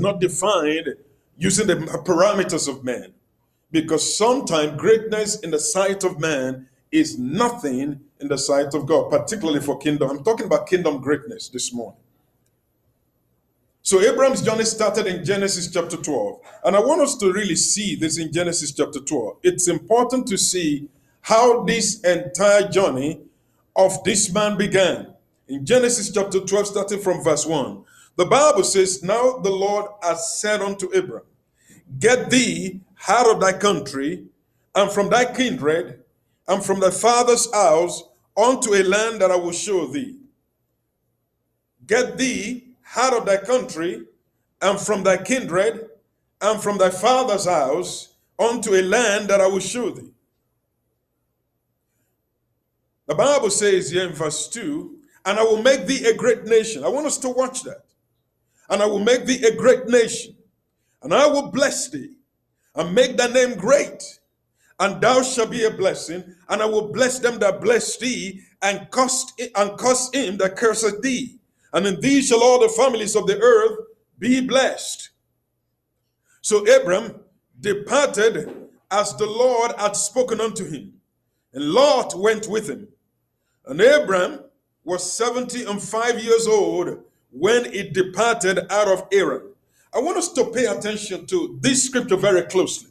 not defined using the parameters of man. Because sometimes greatness in the sight of man is nothing in the sight of God, particularly for kingdom. I'm talking about kingdom greatness this morning. So Abraham's journey started in Genesis chapter 12. And I want us to really see this in Genesis chapter 12. It's important to see how this entire journey of this man began. In Genesis chapter 12, starting from verse 1, the Bible says, Now the Lord has said unto Abraham, Get thee out of thy country, and from thy kindred, and from thy father's house, unto a land that I will show thee. Get thee out of thy country, and from thy kindred, and from thy father's house, unto a land that I will show thee. The Bible says here in verse 2, and I will make thee a great nation. I want us to watch that. And I will make thee a great nation, and I will bless thee, and make thy name great, and thou shalt be a blessing, and I will bless them that bless thee, and curse, and curse him that curseth thee. And in thee shall all the families of the earth be blessed. So Abram departed as the Lord had spoken unto him, and Lot went with him. And Abram was 70 and 5 years old when it departed out of Haran. I want us to pay attention to this scripture very closely.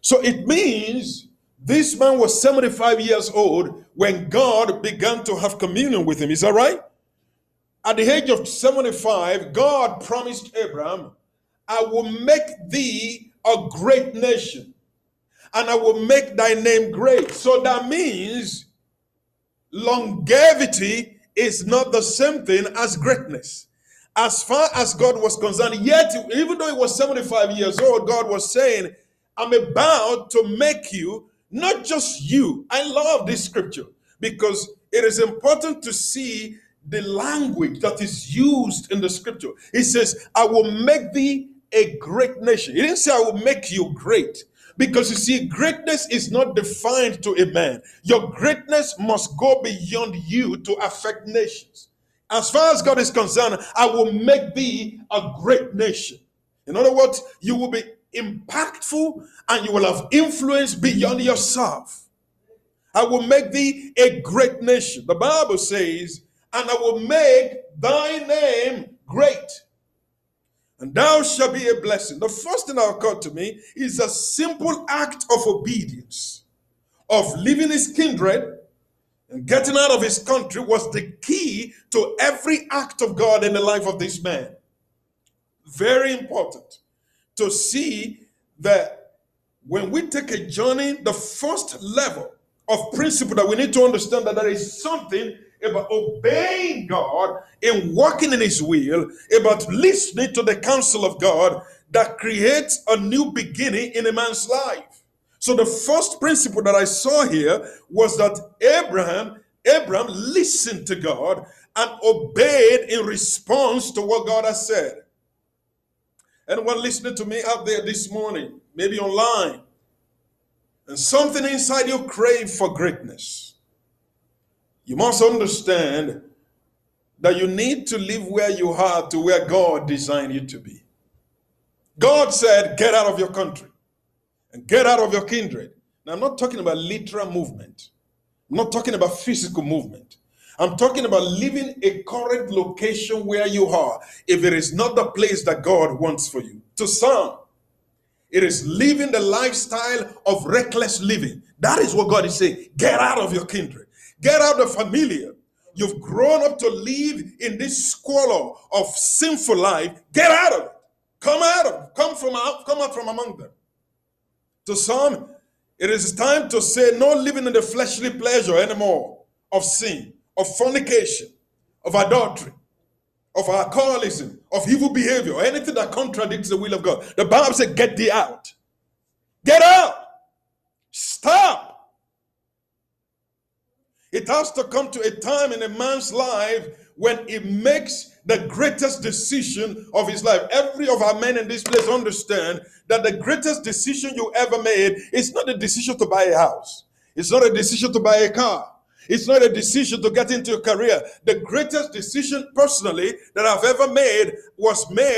So it means this man was 75 years old when God began to have communion with him. Is that right? At the age of 75, God promised Abraham, I will make thee a great nation and I will make thy name great. So that means longevity is not the same thing as greatness. As far as God was concerned, yet, even though he was 75 years old, God was saying, I'm about to make you not just you. I love this scripture because it is important to see the language that is used in the scripture. It says, I will make thee a great nation. He didn't say, I will make you great. Because you see, greatness is not defined to a man. Your greatness must go beyond you to affect nations. As far as God is concerned, I will make thee a great nation. In other words, you will be impactful and you will have influence beyond yourself. I will make thee a great nation. The Bible says, and I will make thy name great and thou shalt be a blessing. The first thing that occurred to me is a simple act of obedience, of leaving his kindred and getting out of his country was the key to every act of God in the life of this man. Very important to see that when we take a journey, the first level of principle that we need to understand that there is something about obeying God and walking in His will, about listening to the counsel of God that creates a new beginning in a man's life. So the first principle that I saw here was that Abraham, Abraham listened to God and obeyed in response to what God has said. Anyone listening to me out there this morning, maybe online, and something inside you crave for greatness you must understand that you need to live where you are to where God designed you to be. God said, Get out of your country and get out of your kindred. Now, I'm not talking about literal movement, I'm not talking about physical movement. I'm talking about living a current location where you are if it is not the place that God wants for you. To some, it is living the lifestyle of reckless living. That is what God is saying. Get out of your kindred. Get out of the familiar. You've grown up to live in this squalor of sinful life. Get out of it. Come out of it. Come from out, come out from among them. To some, it is time to say no living in the fleshly pleasure anymore of sin, of fornication, of adultery, of alcoholism, of evil behavior, or anything that contradicts the will of God. The Bible said, get thee out. Get out. Stop. It has to come to a time in a man's life when he makes the greatest decision of his life. Every of our men in this place understand that the greatest decision you ever made is not a decision to buy a house. It's not a decision to buy a car. It's not a decision to get into a career. The greatest decision personally that I've ever made was made